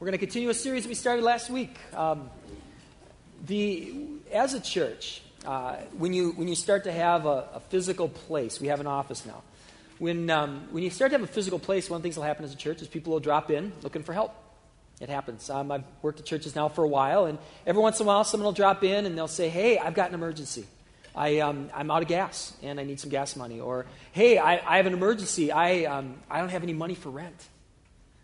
We're going to continue a series we started last week. Um, the, as a church, uh, when, you, when you start to have a, a, physical place, we have an office now. When, um, when you start to have a physical place, one of the things that will happen as a church is people will drop in looking for help. It happens. Um, I've worked at churches now for a while, and every once in a while, someone will drop in and they'll say, Hey, I've got an emergency. I, um, I'm out of gas and I need some gas money. Or, Hey, I, I have an emergency. I, um, I don't have any money for rent.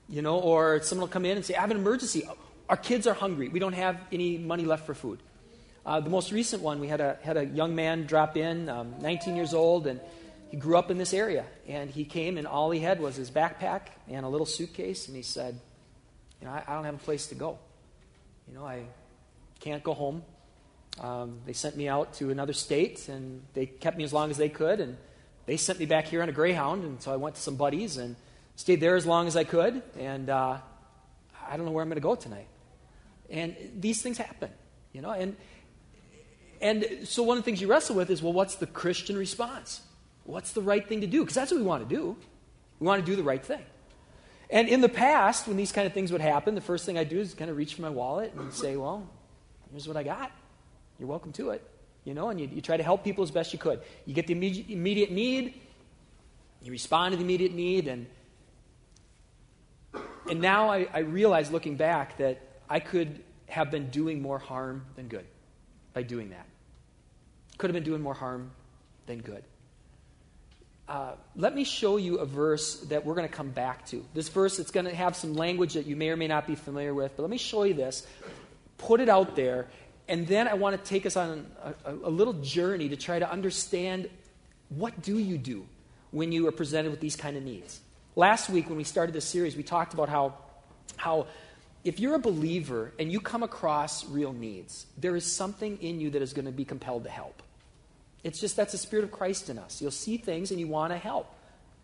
You know, or someone will come in and say, I have an emergency. Our kids are hungry. We don't have any money left for food. Uh, the most recent one, we had a, had a young man drop in, um, 19 years old, and he grew up in this area. And he came, and all he had was his backpack and a little suitcase. And he said, You know, I, I don't have a place to go. You know, I can't go home. Um, they sent me out to another state, and they kept me as long as they could. And they sent me back here on a Greyhound. And so I went to some buddies, and Stayed there as long as I could, and uh, I don't know where I'm going to go tonight. And these things happen, you know. And and so one of the things you wrestle with is, well, what's the Christian response? What's the right thing to do? Because that's what we want to do. We want to do the right thing. And in the past, when these kind of things would happen, the first thing I do is kind of reach for my wallet and say, well, here's what I got. You're welcome to it. You know, and you, you try to help people as best you could. You get the immediate, immediate need, you respond to the immediate need, and and now I, I realize, looking back, that I could have been doing more harm than good by doing that. Could have been doing more harm than good. Uh, let me show you a verse that we're going to come back to. This verse, it's going to have some language that you may or may not be familiar with, but let me show you this. Put it out there, and then I want to take us on a, a, little journey to try to understand what do you do when you are presented with these kind of needs. Last week, when we started this series, we talked about how, how if you're a believer and you come across real needs, there is something in you that is going to be compelled to help. It's just that's the Spirit of Christ in us. You'll see things and you want to help.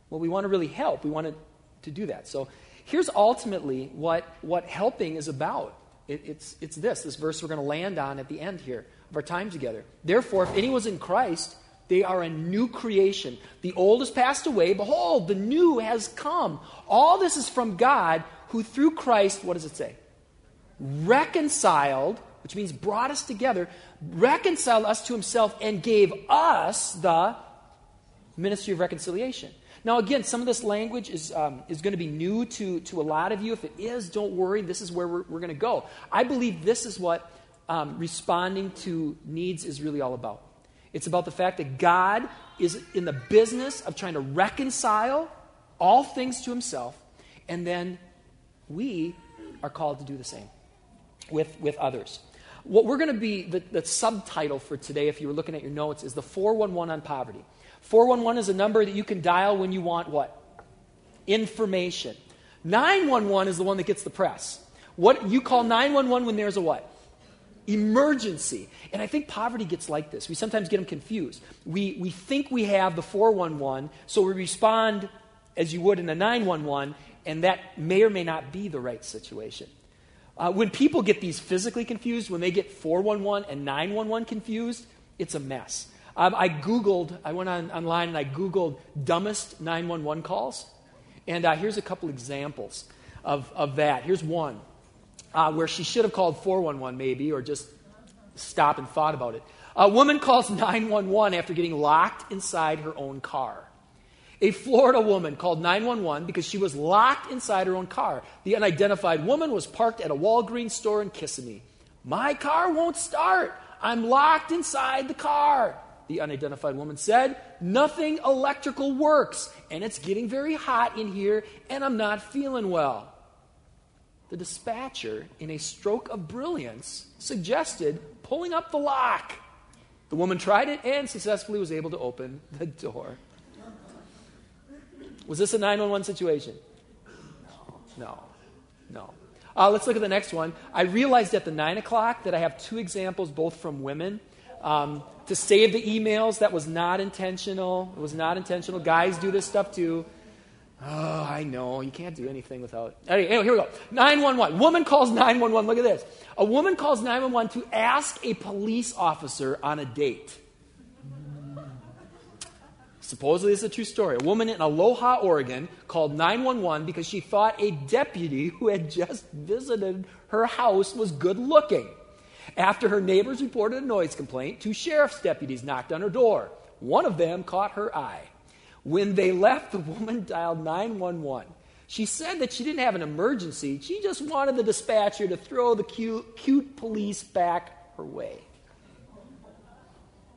Well, we want to really help. We want to, to do that. So here's ultimately what, what helping is about. It, it's, it's this, this verse we're going to land on at the end here of our time together. Therefore, if anyone's in Christ, they are a new creation. The old has passed away. Behold, the new has come. All this is from God, who through Christ, what does it say? Reconciled, which means brought us together, reconciled us to himself, and gave us the ministry of reconciliation. Now, again, some of this language is, um, is going to be new to, to a lot of you. If it is, don't worry. This is where we're, we're going to go. I believe this is what um, responding to needs is really all about. It's about the fact that God is in the business of trying to reconcile all things to himself, and then we are called to do the same with, with others. What we're going to be, the, the subtitle for today, if you were looking at your notes, is the 411 on poverty. 411 is a number that you can dial when you want what? Information. 911 is the one that gets the press. What you call 911 when there's a what? Emergency. And I think poverty gets like this. We sometimes get them confused. We, we think we have the 411, so we respond as you would in a 911, and that may or may not be the right situation. Uh, when people get these physically confused, when they get 411 and 911 confused, it's a mess. Um, I Googled, I went on, online and I Googled dumbest 911 calls. And uh, here's a couple examples of, of that. Here's one uh, where she should have called 411 maybe, or just stop and thought about it. A woman calls 911 after getting locked inside her own car. A Florida woman called 911 because she was locked inside her own car. The unidentified woman was parked at a Walgreens store in Kissimmee. My car won't start. I'm locked inside the car. The unidentified woman said, Nothing electrical works, and it's getting very hot in here, and I'm not feeling well the dispatcher, in a stroke of brilliance, suggested pulling up the lock. The woman tried it and successfully was able to open the door. Was this a 911 situation? No, no. Uh, let's look at the next one. I realized at the 9 o'clock that I have two examples, both from women. Um, to save the emails, that was not intentional. It was not intentional. Guys do this stuff too. Oh, I know. You can't do anything without. Anyway, here we go. 911. Woman calls 911. Look at this. A woman calls 911 to ask a police officer on a date. Supposedly, it's a true story. A woman in Aloha, Oregon called 911 because she thought a deputy who had just visited her house was good looking. After her neighbors reported a noise complaint, two sheriff's deputies knocked on her door. One of them caught her eye. When they left, the woman dialed 911. She said that she didn't have an emergency. She just wanted the dispatcher to throw the cute, cute police back her way.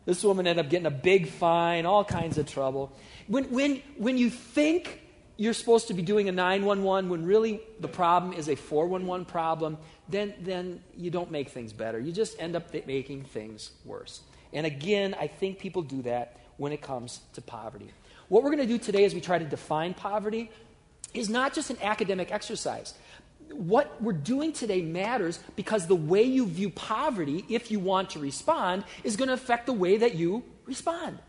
This woman ended up getting a big fine, all kinds of trouble. When, when, when you think you're supposed to be doing a 911 when really the problem is a 411 problem, then, then you don't make things better. You just end up making things worse. And again, I think people do that when it comes to poverty. What we're going to do today as we try to define poverty is not just an academic exercise. What we're doing today matters because the way you view poverty, if you want to respond, is going to affect the way that you respond.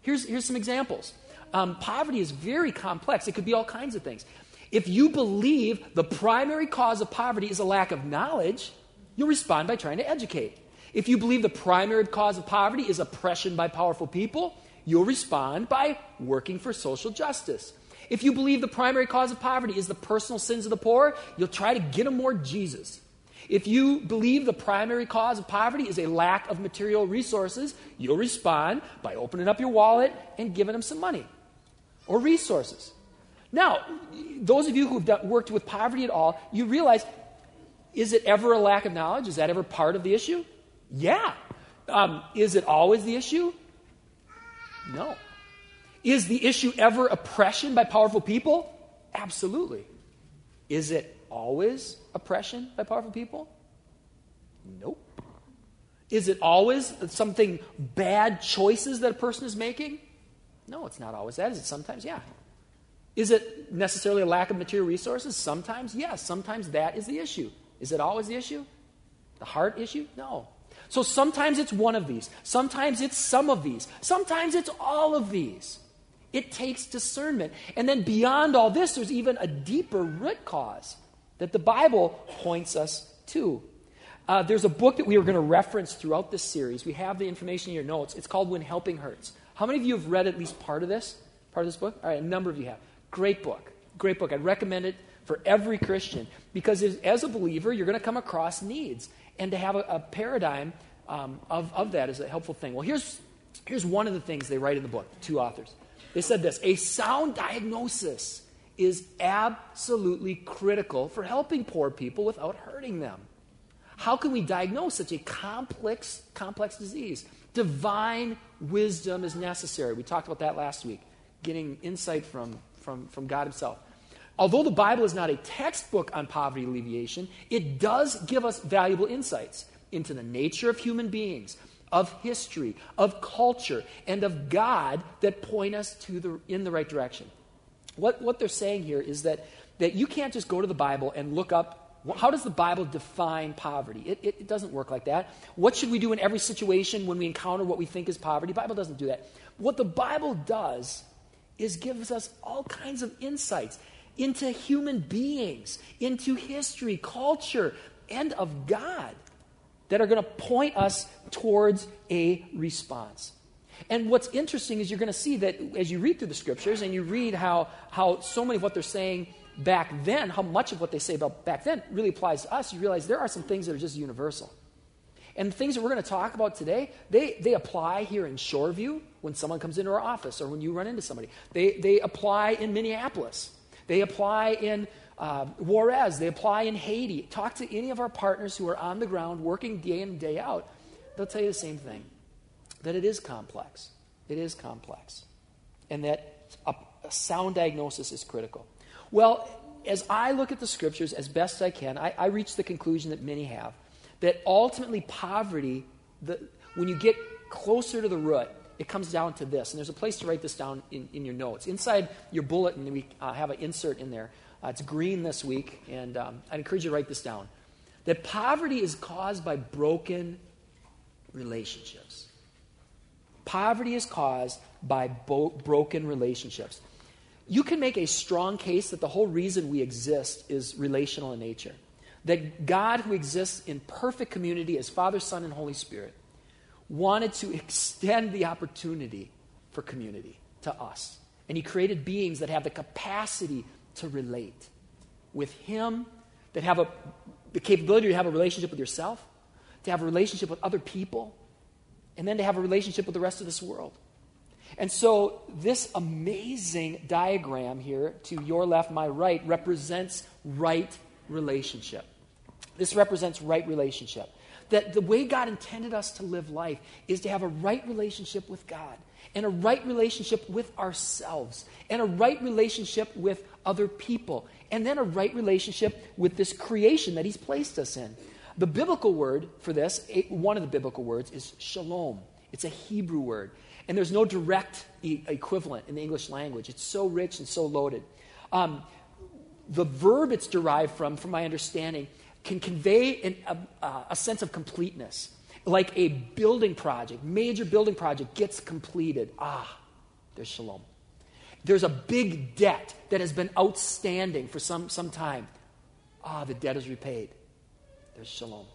Here's, here's some examples. Um, poverty is very complex, it could be all kinds of things. If you believe the primary cause of poverty is a lack of knowledge, you'll respond by trying to educate. If you believe the primary cause of poverty is oppression by powerful people, you'll respond by working for social justice. If you believe the primary cause of poverty is the personal sins of the poor, you'll try to get them more Jesus. If you believe the primary cause of poverty is a lack of material resources, you'll respond by opening up your wallet and giving them some money or resources. Now, those of you who've worked with poverty at all, you realize is it ever a lack of knowledge? Is that ever part of the issue? Yeah. Um, is it always the issue? No. Is the issue ever oppression by powerful people? Absolutely. Is it always oppression by powerful people? Nope. Is it always something bad choices that a person is making? No, it's not always that. Is it sometimes? Yeah. Is it necessarily a lack of material resources? Sometimes, yes. Sometimes that is the issue. Is it always the issue? The heart issue? No. So sometimes it's one of these. Sometimes it's some of these. Sometimes it's all of these. It takes discernment. And then beyond all this, there's even a deeper root cause that the Bible points us to. Uh, there's a book that we are going to reference throughout this series. We have the information in your notes. It's called When Helping Hurts. How many of you have read at least part of this? Part of this book? All right, a number of you have. Great book. Great book. I'd recommend it for every Christian because as a believer, you're going to come across needs. And to have a, a paradigm um, of, of that is a helpful thing. Well, here's, here's one of the things they write in the book, two authors. They said this A sound diagnosis is absolutely critical for helping poor people without hurting them. How can we diagnose such a complex, complex disease? Divine wisdom is necessary. We talked about that last week, getting insight from, from, from God Himself. Although the Bible is not a textbook on poverty alleviation, it does give us valuable insights into the nature of human beings, of history, of culture, and of God that point us to the, in the right direction. What, what they're saying here is that, that you can't just go to the Bible and look up how does the Bible define poverty? It, it, it, doesn't work like that. What should we do in every situation when we encounter what we think is poverty? The Bible doesn't do that. What the Bible does is gives us all kinds of insights into human beings, into history, culture, and of God that are going to point us towards a response. And what's interesting is you're going to see that as you read through the scriptures and you read how, how so many of what they're saying back then, how much of what they say about back then really applies to us, you realize there are some things that are just universal. And the things that we're going to talk about today, they, they apply here in Shoreview when someone comes into our office or when you run into somebody. They, they apply in Minneapolis. They apply in uh, Juarez. They apply in Haiti. Talk to any of our partners who are on the ground working day in and day out. They'll tell you the same thing that it is complex. It is complex. And that a, a sound diagnosis is critical. Well, as I look at the scriptures as best I can, I, I reach the conclusion that many have that ultimately poverty, the, when you get closer to the root, it comes down to this. And there's a place to write this down in, in your notes. Inside your bulletin, we uh, have an insert in there. Uh, it's green this week, and um, I'd encourage you to write this down. That poverty is caused by broken relationships. Poverty is caused by bo- broken relationships. You can make a strong case that the whole reason we exist is relational in nature. That God, who exists in perfect community as Father, Son, and Holy Spirit, wanted to extend the opportunity for community to us. And He created beings that have the capacity to relate with Him, that have a, the capability to have a relationship with yourself, to have a relationship with other people, and then to have a relationship with the rest of this world. And so, this amazing diagram here to your left, my right, represents right relationship. This represents right relationship. That the way God intended us to live life is to have a right relationship with God, and a right relationship with ourselves, and a right relationship with other people, and then a right relationship with this creation that He's placed us in. The biblical word for this, one of the biblical words, is shalom. It's a Hebrew word. And there's no direct e- equivalent in the English language. It's so rich and so loaded. Um, the verb it's derived from, from my understanding, can convey an, a, a sense of completeness. Like a building project, major building project gets completed. Ah, there's shalom. There's a big debt that has been outstanding for some, some time. Ah, the debt is repaid. There's shalom.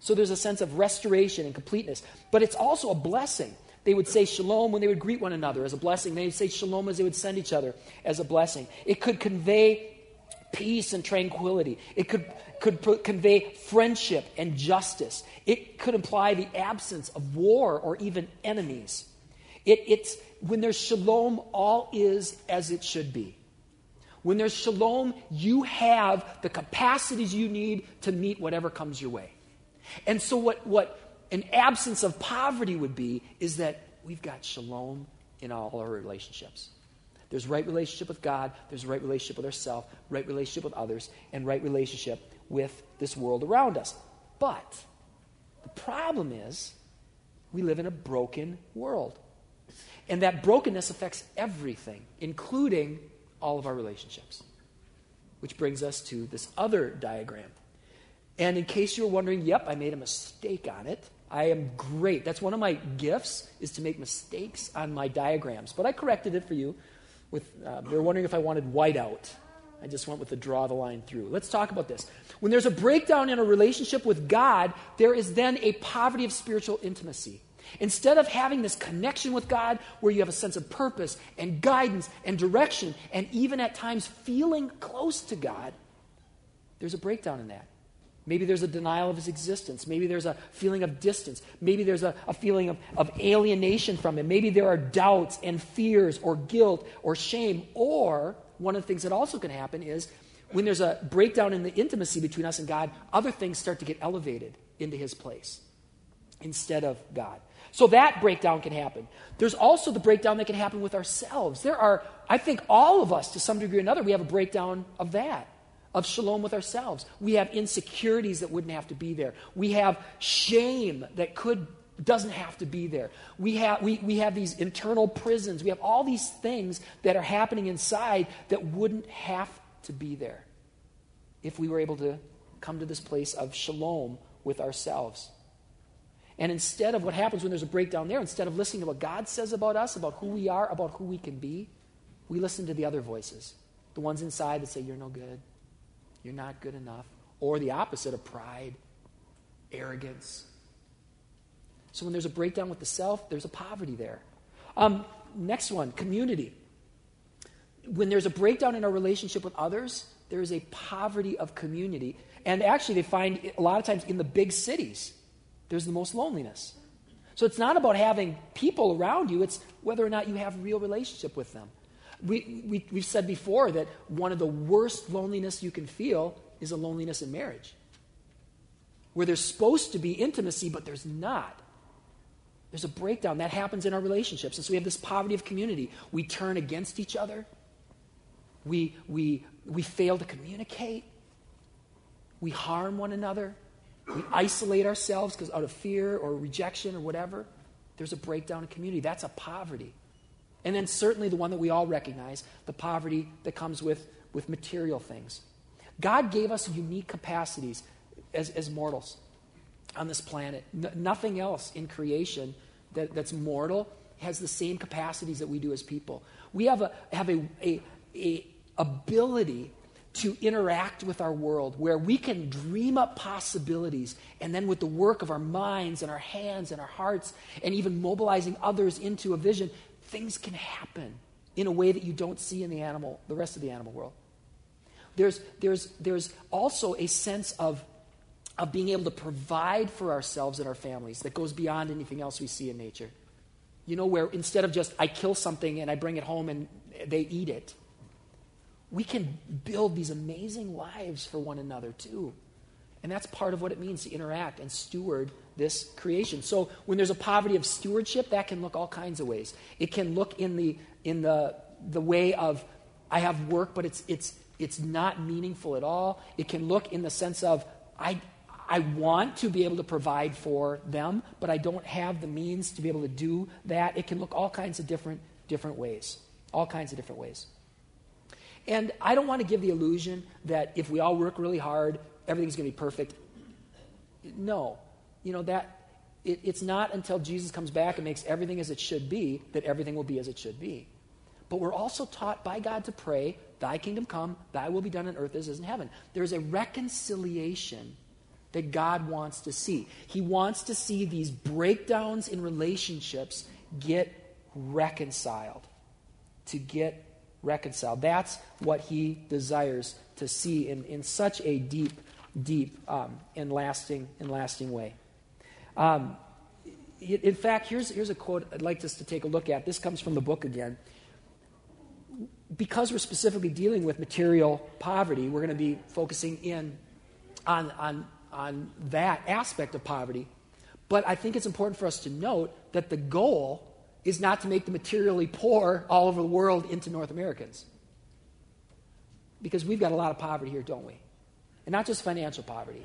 So there's a sense of restoration and completeness. But it's also a blessing. They would say shalom when they would greet one another as a blessing. They would say shalom as they would send each other as a blessing. It could convey peace and tranquility. It could, could convey friendship and justice. It could imply the absence of war or even enemies. It, it's when there's shalom, all is as it should be. When there's shalom, you have the capacities you need to meet whatever comes your way. And so, what, what an absence of poverty would be is that we've got shalom in all our relationships. There's right relationship with God, there's right relationship with ourselves, right relationship with others, and right relationship with this world around us. But the problem is we live in a broken world. And that brokenness affects everything, including all of our relationships. Which brings us to this other diagram. And in case you're wondering, yep, I made a mistake on it. I am great. That's one of my gifts is to make mistakes on my diagrams. But I corrected it for you with, uh, they were wondering if I wanted whiteout. I just went with the draw the line through. Let's talk about this. When there's a breakdown in a relationship with God, there is then a poverty of spiritual intimacy. Instead of having this connection with God where you have a sense of purpose and guidance and direction, and even at times feeling close to God, there's a breakdown in that. Maybe there's a denial of his existence. Maybe there's a feeling of distance. Maybe there's a, a, feeling of, of alienation from him. Maybe there are doubts and fears or guilt or shame. Or one of the things that also can happen is when there's a breakdown in the intimacy between us and God, other things start to get elevated into his place instead of God. So that breakdown can happen. There's also the breakdown that can happen with ourselves. There are, I think, all of us to some degree or another, we have a breakdown of that of shalom with ourselves. We have insecurities that wouldn't have to be there. We have shame that could doesn't have to be there. We have, we, we have these internal prisons. We have all these things that are happening inside that wouldn't have to be there if we were able to come to this place of shalom with ourselves. And instead of what happens when there's a breakdown there, instead of listening to what God says about us, about who we are, about who we can be, we listen to the other voices. The ones inside that say, You're no good. You're not good enough. Or the opposite of pride, arrogance. So when there's a breakdown with the self, there's a poverty there. Um, next one community. When there's a breakdown in our relationship with others, there is a poverty of community. And actually, they find a lot of times in the big cities, there's the most loneliness. So it's not about having people around you, it's whether or not you have a real relationship with them. We, we, we've said before that one of the worst loneliness you can feel is a loneliness in marriage, where there's supposed to be intimacy, but there's not. There's a breakdown that happens in our relationships. And so we have this poverty of community. We turn against each other, we, we, we fail to communicate, we harm one another, we isolate ourselves because out of fear or rejection or whatever. There's a breakdown in community. That's a poverty. And then, certainly, the one that we all recognize the poverty that comes with, with material things. God gave us unique capacities as, as mortals on this planet. nothing else in creation that, that's mortal has the same capacities that we do as people. We have a, have a, a, a ability to interact with our world where we can dream up possibilities and then with the work of our minds and our hands and our hearts and even mobilizing others into a vision things can happen in a way that you don't see in the animal, the rest of the animal world. There's, there's, there's also a sense of, of being able to provide for ourselves and our families that goes beyond anything else we see in nature. You know, where instead of just I kill something and I bring it home and they eat it, we can build these amazing lives for one another too. And that's part of what it means to interact and steward this creation. So when there's a poverty of stewardship, that can look all kinds of ways. It can look in the in the the way of I have work, but it's it's it's not meaningful at all. It can look in the sense of I I want to be able to provide for them, but I don't have the means to be able to do that. It can look all kinds of different different ways. All kinds of different ways. And I don't want to give the illusion that if we all work really hard, everything's going to be perfect. No. You know, that it, it's not until Jesus comes back and makes everything as it should be that everything will be as it should be. But we're also taught by God to pray, Thy kingdom come, Thy will be done on earth as is in heaven. There's a reconciliation that God wants to see. He wants to see these breakdowns in relationships get reconciled. To get reconciled. That's what He desires to see in, in such a deep, deep um, and lasting and lasting way. Um, in fact, here's, here's a quote I'd like us to take a look at. This comes from the book again. Because we're specifically dealing with material poverty, we're going to be focusing in on, on, on that aspect of poverty. But I think it's important for us to note that the goal is not to make the materially poor all over the world into North Americans. Because we've got a lot of poverty here, don't we? And not just financial poverty,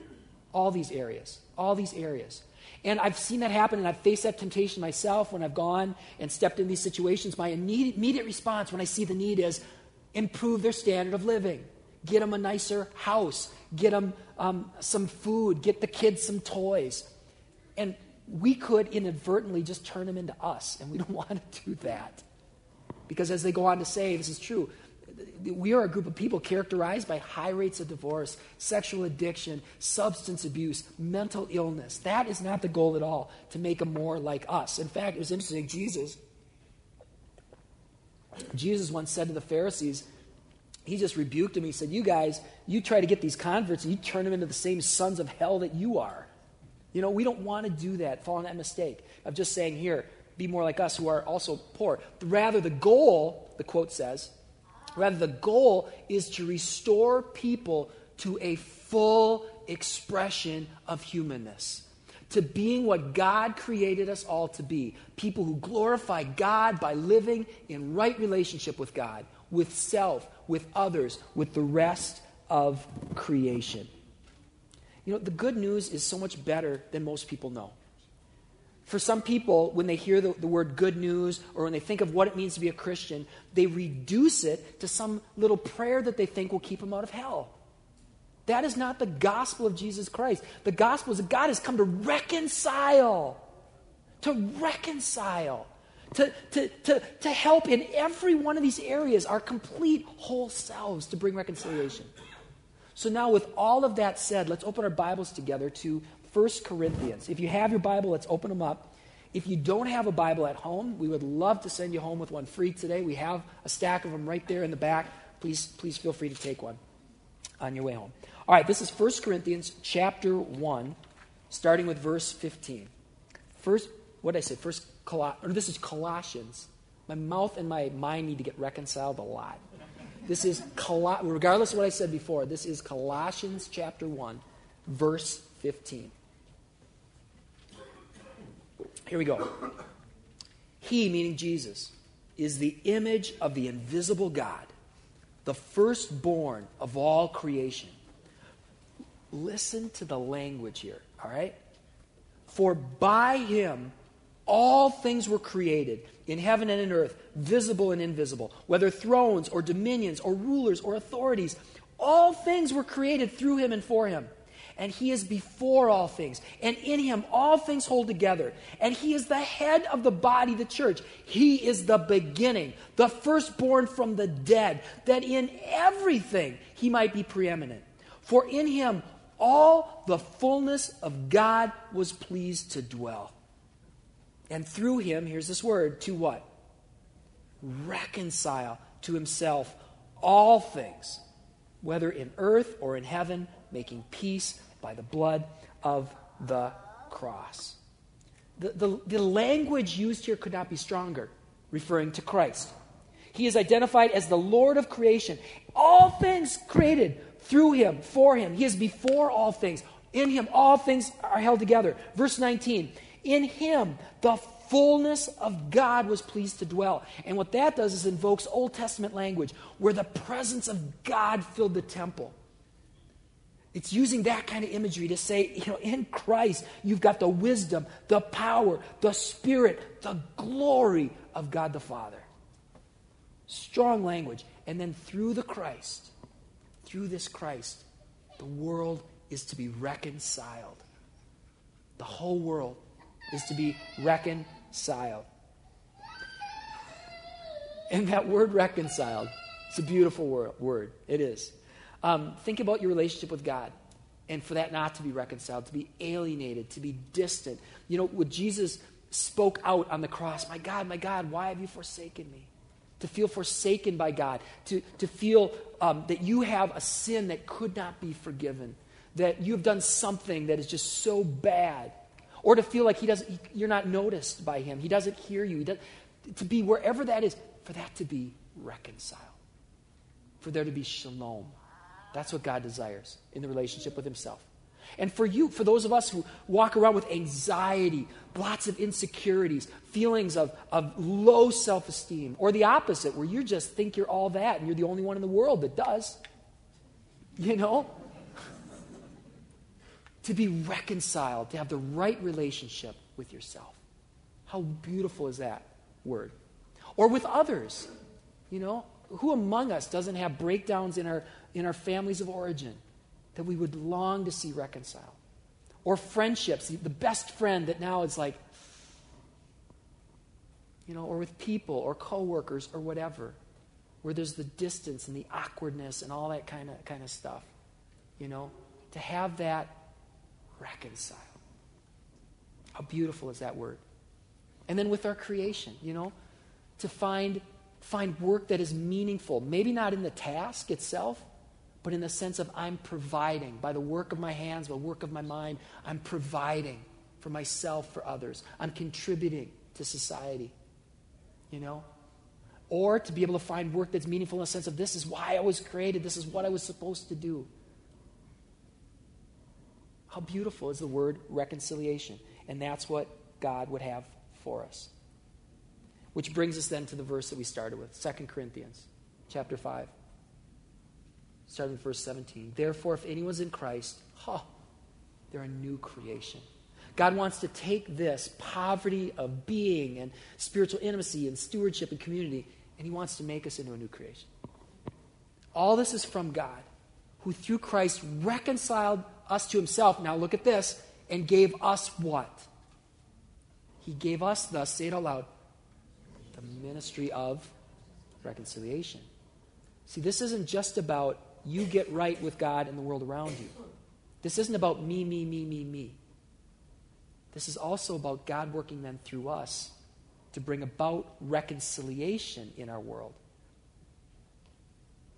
all these areas, all these areas. And I've seen that happen, and I've faced that temptation myself when I've gone and stepped in these situations. My immediate response when I see the need is improve their standard of living, get them a nicer house, get them um, some food, get the kids some toys. And we could inadvertently just turn them into us, and we don't want to do that. Because as they go on to say, this is true, we are a group of people characterized by high rates of divorce, sexual addiction, substance abuse, mental illness. That is not the goal at all, to make them more like us. In fact, it was interesting. Jesus, Jesus once said to the Pharisees, he just rebuked them. He said, You guys, you try to get these converts and you turn them into the same sons of hell that you are. You know, we don't want to do that, fall in that mistake of just saying, Here, be more like us who are also poor. Rather, the goal, the quote says, Rather, the goal is to restore people to a full expression of humanness, to being what God created us all to be people who glorify God by living in right relationship with God, with self, with others, with the rest of creation. You know, the good news is so much better than most people know. For some people, when they hear the, the, word good news or when they think of what it means to be a Christian, they reduce it to some little prayer that they think will keep them out of hell. That is not the gospel of Jesus Christ. The gospel is that God has come to reconcile, to reconcile, to, to, to, to help in every one of these areas our complete whole selves to bring reconciliation. So, now with all of that said, let's open our Bibles together to 1 Corinthians. If you have your Bible, let's open them up. If you don't have a Bible at home, we would love to send you home with one free today. We have a stack of them right there in the back. Please, please feel free to take one on your way home. All right, this is 1 Corinthians chapter 1, starting with verse 15. First, what did I say? First, Col- or this is Colossians. My mouth and my mind need to get reconciled a lot. This is, Col- regardless of what I said before, this is Colossians chapter 1, verse 15. Here we go. He, meaning Jesus, is the image of the invisible God, the firstborn of all creation. Listen to the language here, all right? For by him all things were created in heaven and in earth, visible and invisible, whether thrones or dominions or rulers or authorities. All things were created through him and for him and he is before all things. And in him all things hold together. And he is the head of the body, the church. He is the beginning, the firstborn from the dead, that in everything he might be preeminent. For in him all the fullness of God was pleased to dwell. And through him, here's this word, to what? reconcile to himself all things, whether in earth or in heaven, making peace by the blood of the cross. The, the, the language used here could not be stronger, referring to Christ. He is identified as the Lord of creation. All things created through him, for him. He is before all things. In him, all things are held together. Verse 19 In him, the fullness of God was pleased to dwell. And what that does is invokes Old Testament language where the presence of God filled the temple. It's using that kind of imagery to say, you know, in Christ, you've got the wisdom, the power, the spirit, the glory of God the Father. Strong language. And then through the Christ, through this Christ, the world is to be reconciled. The whole world is to be reconciled. And that word reconciled, it's a beautiful word. It is. Um, think about your relationship with God and for that not to be reconciled, to be alienated, to be distant. You know, what Jesus spoke out on the cross My God, my God, why have you forsaken me? To feel forsaken by God, to, to feel um, that you have a sin that could not be forgiven, that you have done something that is just so bad, or to feel like he doesn't, he, you're not noticed by him, he doesn't hear you, he does, to be wherever that is, for that to be reconciled, for there to be shalom. That's what God desires in the relationship with Himself. And for you, for those of us who walk around with anxiety, lots of insecurities, feelings of, of low self esteem, or the opposite, where you just think you're all that and you're the only one in the world that does, you know? to be reconciled, to have the right relationship with yourself. How beautiful is that word? Or with others, you know? Who among us doesn't have breakdowns in our in our families of origin that we would long to see reconciled. Or friendships, the best friend that now is like, you know, or with people or coworkers or whatever, where there's the distance and the awkwardness and all that kind of kind of stuff. You know, to have that reconcile. How beautiful is that word? And then with our creation, you know, to find find work that is meaningful, maybe not in the task itself, but in the sense of I'm providing by the work of my hands, by the work of my mind, I'm providing for myself, for others. I'm contributing to society, you know? Or to be able to find work that's meaningful in the sense of this is why I was created, this is what I was supposed to do. How beautiful is the word reconciliation? And that's what God would have for us. Which brings us then to the verse that we started with, 2 Corinthians chapter 5 starting verse 17. Therefore, if anyone's in Christ, huh, they're a new creation. God wants to take this poverty of being and spiritual intimacy and stewardship and community, and He wants to make us into a new creation. All this is from God, who through Christ reconciled us to Himself. Now look at this, and gave us what? He gave us, thus, say it aloud, the ministry of reconciliation. See, this isn't just about you get right with God and the world around you. This isn't about me, me, me, me, me. This is also about God working then through us to bring about reconciliation in our world.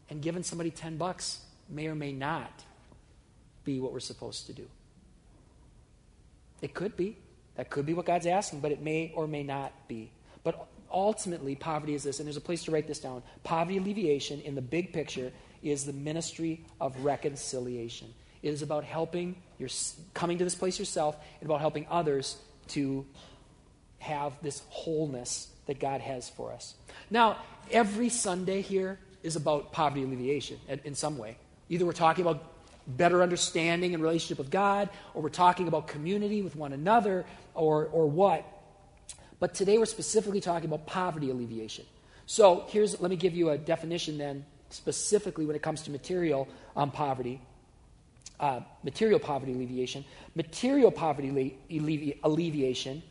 And giving somebody 10 bucks may or may not be what we're supposed to do. It could be. That could be what God's asking, but it may or may not be. But ultimately, poverty is this, and there's a place to write this down. Poverty alleviation in the big picture is the ministry of reconciliation. It is about helping your coming to this place yourself and about helping others to have this wholeness that God has for us. Now, every Sunday here is about poverty alleviation in some way. Either we're talking about better understanding and relationship with God, or we're talking about community with one another, or, or what. But today we're specifically talking about poverty alleviation. So here's let me give you a definition then specifically when it comes to material um, poverty, uh, material poverty alleviation. Material poverty allevi- alleviation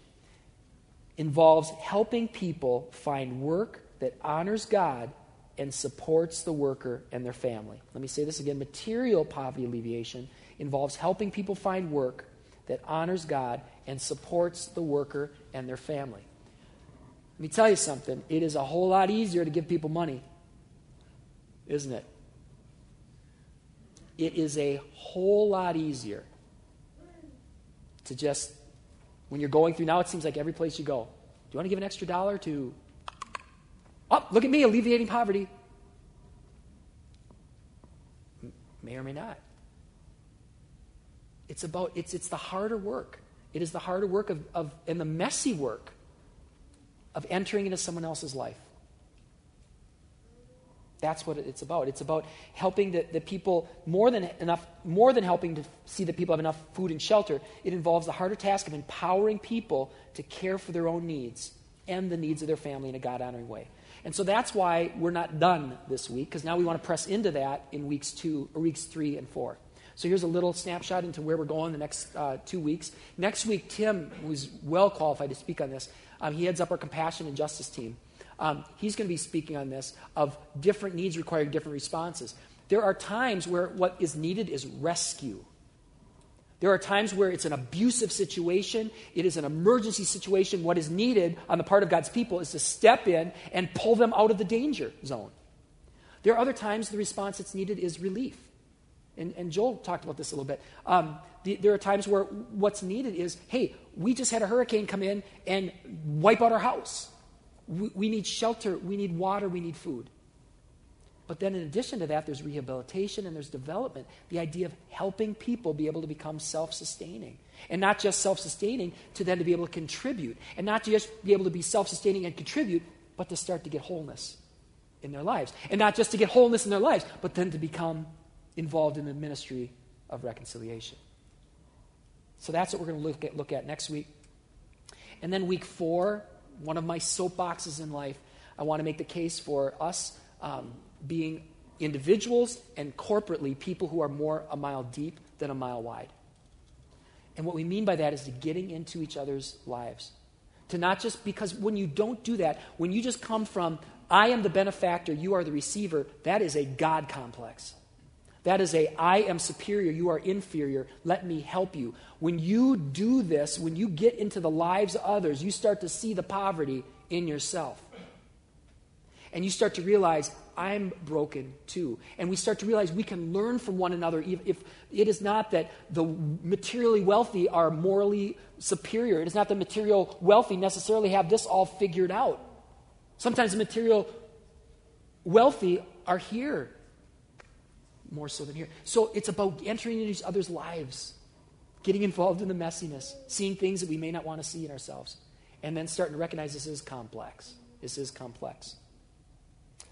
involves helping people find work that honors God and supports the worker and their family. Let me say this again material poverty alleviation involves helping people find work that honors God and supports the worker and their family. Let me tell you something. It is a whole lot easier to give people money, isn't it? It is a whole lot easier to just, when you're going through, now it seems like every place you go, do you want to give an extra dollar to, oh, look at me, alleviating poverty? May or may not. It's about, it's, it's the harder work. It is the harder work of, of, and the messy work of entering into someone else's life. That's what it's about. It's about helping the, the people more than enough, more than helping to see that people have enough food and shelter. It involves the harder task of empowering people to care for their own needs and the needs of their family in a God honoring way. And so that's why we're not done this week, because now we want to press into that in weeks two or weeks three and four. So here's a little snapshot into where we're going the next uh, two weeks. Next week, Tim, who's well qualified to speak on this, um, he heads up our compassion and justice team. Um, he's going to be speaking on this of different needs requiring different responses. There are times where what is needed is rescue. There are times where it's an abusive situation, it is an emergency situation. What is needed on the part of God's people is to step in and pull them out of the danger zone. There are other times the response that's needed is relief. And, and Joel talked about this a little bit. Um, the, there are times where what's needed is hey, we just had a hurricane come in and wipe out our house. We, need shelter, we need water, we need food. But then, in addition to that, there's rehabilitation and there's development. The idea of helping people be able to become self sustaining. And not just self sustaining, to then to be able to contribute. And not to just be able to be self sustaining and contribute, but to start to get wholeness in their lives. And not just to get wholeness in their lives, but then to become involved in the ministry of reconciliation. So that's what we're going to look at, look at next week. And then week four, one of my soapboxes in life, I want to make the case for us um, being individuals and corporately people who are more a mile deep than a mile wide. And what we mean by that is to getting into each other's lives. To not just, because when you don't do that, when you just come from, I am the benefactor, you are the receiver, that is a God complex. That is a, I am superior, you are inferior, let me help you. When you do this, when you get into the lives of others, you start to see the poverty in yourself. And you start to realize, I'm broken too. And we start to realize we can learn from one another even if it is not that the materially wealthy are morally superior. It is not the material wealthy necessarily have this all figured out. Sometimes the material wealthy are here more so than here. So it's about entering into each other's lives, getting involved in the messiness, seeing things that we may not want to see in ourselves, and then starting to recognize this is complex. This is complex.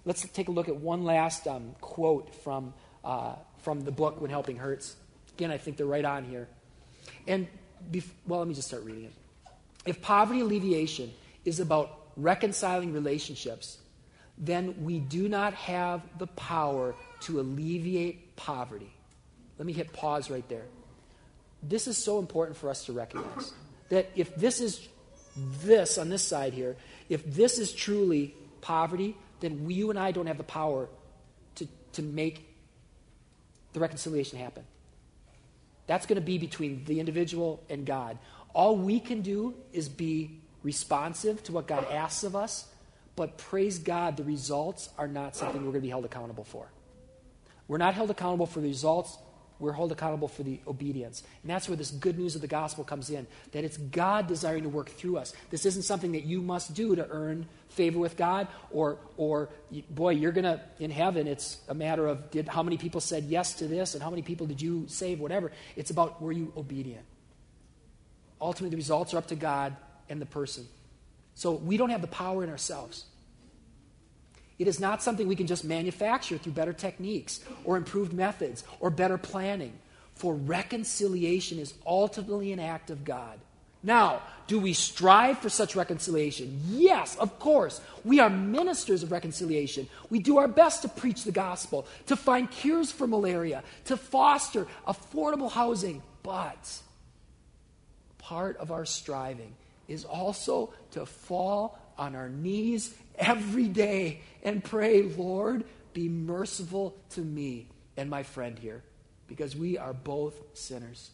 Let's take a look at one last um, quote from, uh, from the book When Helping Hurts. Again, I think they're right on here. And, bef- well, let me just start reading it. If poverty alleviation is about reconciling relationships, then we do not have the power to alleviate poverty. Let me hit pause right there. This is so important for us to recognize that if this is this on this side here, if this is truly poverty, then we, you and I don't have the power to, to make the reconciliation happen. That's going to be between the individual and God. All we can do is be responsive to what God asks of us, but praise God, the results are not something we're going to be held accountable for. We're not held accountable for the results, we're held accountable for the obedience. And that's where this good news of the gospel comes in that it's God desiring to work through us. This isn't something that you must do to earn favor with God, or, or boy, you're going to, in heaven, it's a matter of did, how many people said yes to this and how many people did you save, whatever. It's about were you obedient. Ultimately, the results are up to God and the person. So we don't have the power in ourselves. It is not something we can just manufacture through better techniques or improved methods or better planning. For reconciliation is ultimately an act of God. Now, do we strive for such reconciliation? Yes, of course. We are ministers of reconciliation. We do our best to preach the gospel, to find cures for malaria, to foster affordable housing. But part of our striving is also to fall on our knees every day and pray, Lord, be merciful to me and my friend here, because we are both sinners.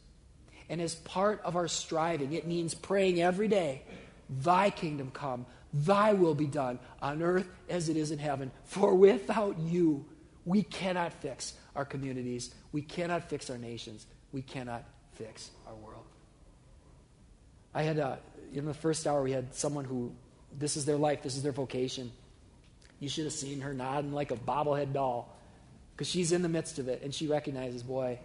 And as part of our striving, it means praying every day, Thy kingdom come, Thy will be done on earth as it is in heaven. For without you, we cannot fix our communities. We cannot fix our nations. We cannot fix our world. I had, uh, in the first hour, we had someone who, this is their life, this is their vocation. You should have seen her nodding like a bobblehead doll because she's in the midst of it and she recognizes, boy,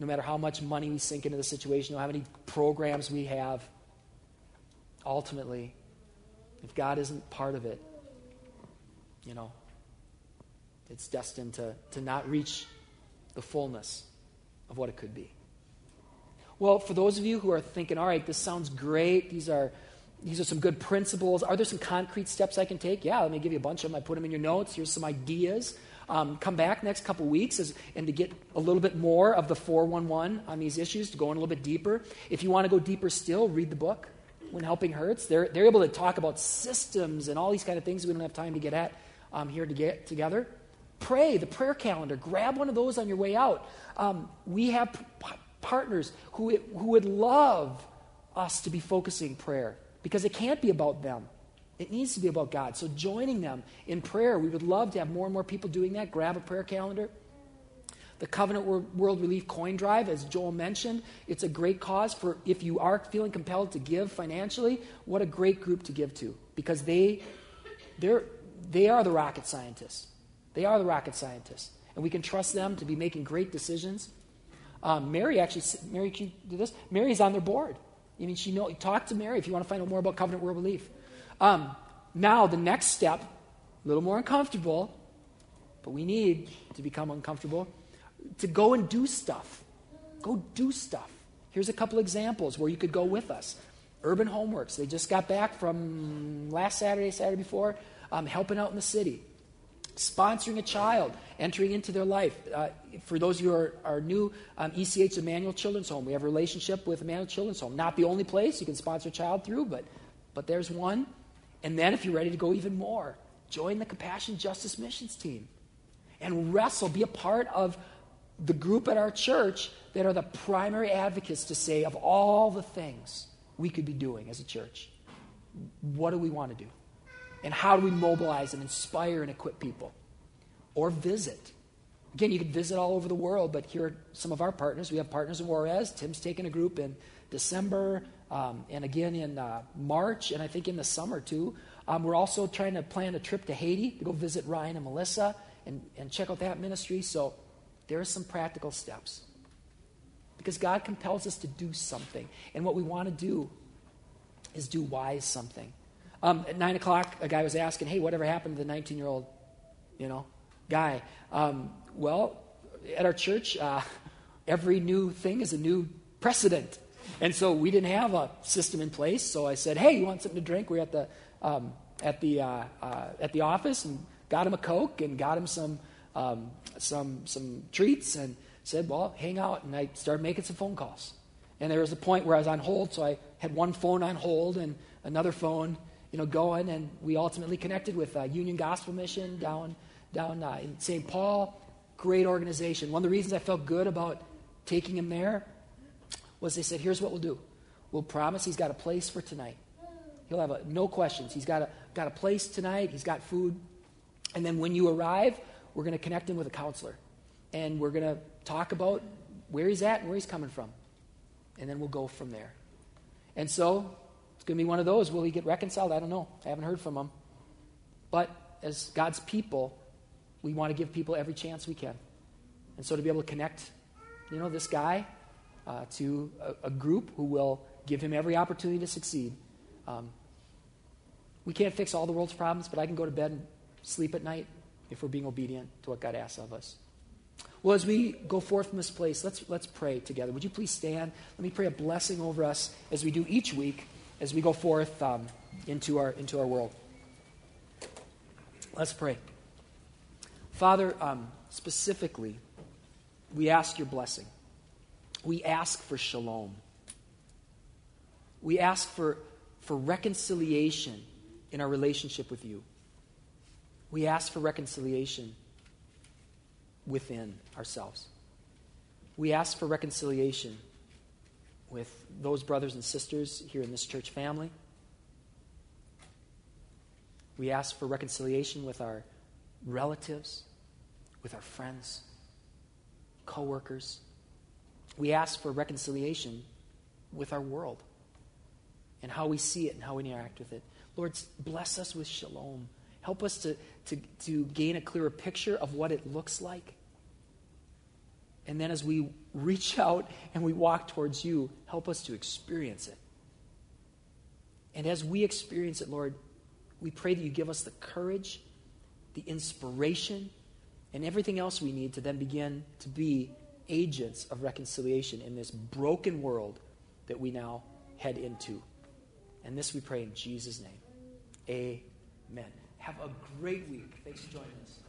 no matter how much money we sink into the situation, no how many programs we have, ultimately, if God isn't part of it, you know, it's destined to, to not reach the fullness of what it could be. Well, for those of you who are thinking, all right, this sounds great, these are these are some good principles. Are there some concrete steps I can take? Yeah, let me give you a bunch of them. I put them in your notes. Here's some ideas. Um, come back next couple weeks as, and to get a little bit more of the 411 on these issues, to go in a little bit deeper. If you want to go deeper still, read the book, When Helping Hurts. They're, they're able to talk about systems and all these kind of things we don't have time to get at um, here to get together. Pray, the prayer calendar. Grab one of those on your way out. Um, we have p- partners who, who would love us to be focusing prayer because it can't be about them. It needs to be about God. So joining them in prayer, we would love to have more and more people doing that. Grab a prayer calendar. The Covenant World Relief Coin Drive, as Joel mentioned, it's a great cause for if you are feeling compelled to give financially, what a great group to give to because they, they're, they are the rocket scientists. They are the rocket scientists. And we can trust them to be making great decisions. Um, Mary actually, Mary, can you do this? Mary's on their board. I mean, she know. Talk to Mary if you want to find out more about Covenant World Relief. Um, now, the next step, a little more uncomfortable, but we need to become uncomfortable, to go and do stuff. Go do stuff. Here's a couple examples where you could go with us. Urban Homeworks, they just got back from last Saturday, Saturday before, um, helping out in the city. Sponsoring a child, entering into their life. Uh, for those of you who are, are new, um, ECH Emmanuel Children's Home. We have a relationship with Emmanuel Children's Home. Not the only place you can sponsor a child through, but, but there's one. And then, if you're ready to go even more, join the Compassion Justice Missions team and wrestle, be a part of the group at our church that are the primary advocates to say, of all the things we could be doing as a church, what do we want to do? And how do we mobilize and inspire and equip people? Or visit. Again, you could visit all over the world, but here are some of our partners. We have partners in Juarez. Tim's taking a group in December um, and again in uh, March, and I think in the summer too. Um, we're also trying to plan a trip to Haiti to go visit Ryan and Melissa and, and check out that ministry. So there are some practical steps. Because God compels us to do something. And what we want to do is do wise something. Um, at 9 o'clock, a guy was asking, hey, whatever happened to the 19 year old, you know, guy? Um, well, at our church, uh, every new thing is a new precedent. And so we didn't have a system in place. So I said, "Hey, you want something to drink?" We are at the um, at the uh, uh, at the office and got him a coke and got him some um, some some treats and said, "Well, hang out." And I started making some phone calls. And there was a point where I was on hold, so I had one phone on hold and another phone, you know, going. And we ultimately connected with uh, Union Gospel Mission down down uh, in St. Paul. Great organization. One of the reasons I felt good about taking him there was they said, here's what we'll do. We'll promise he's got a place for tonight. He'll have a, no questions. He's got a, got a place tonight. He's got food. And then when you arrive, we're going to connect him with a counselor. And we're going to talk about where he's at and where he's coming from. And then we'll go from there. And so it's going to be one of those. Will he get reconciled? I don't know. I haven't heard from him. But as God's people, we want to give people every chance we can. And so to be able to connect, you know, this guy uh, to a, a, group who will give him every opportunity to succeed. Um, we can't fix all the world's problems, but I can go to bed and sleep at night if we're being obedient to what God asks of us. Well, as we go forth from this place, let's, let's pray together. Would you please stand? Let me pray a blessing over us as we do each week as we go forth um, into, our, into our world. Let's pray. Father, um, specifically, we ask your blessing we ask for shalom. We ask for, for reconciliation in our relationship with you. We ask for reconciliation within ourselves. We ask for reconciliation with those brothers and sisters here in this church family. We ask for reconciliation with our relatives, with our friends, coworkers. We ask for reconciliation with our world and how we see it and how we interact with it. Lord, bless us with shalom. Help us to, to, to gain a clearer picture of what it looks like. And then as we reach out and we walk towards you, help us to experience it. And as we experience it, Lord, we pray that you give us the courage, the inspiration, and everything else we need to then begin to be agents of reconciliation in this broken world that we now head into. And this we pray in Jesus' name. Amen. Have a great week. Thanks for joining us.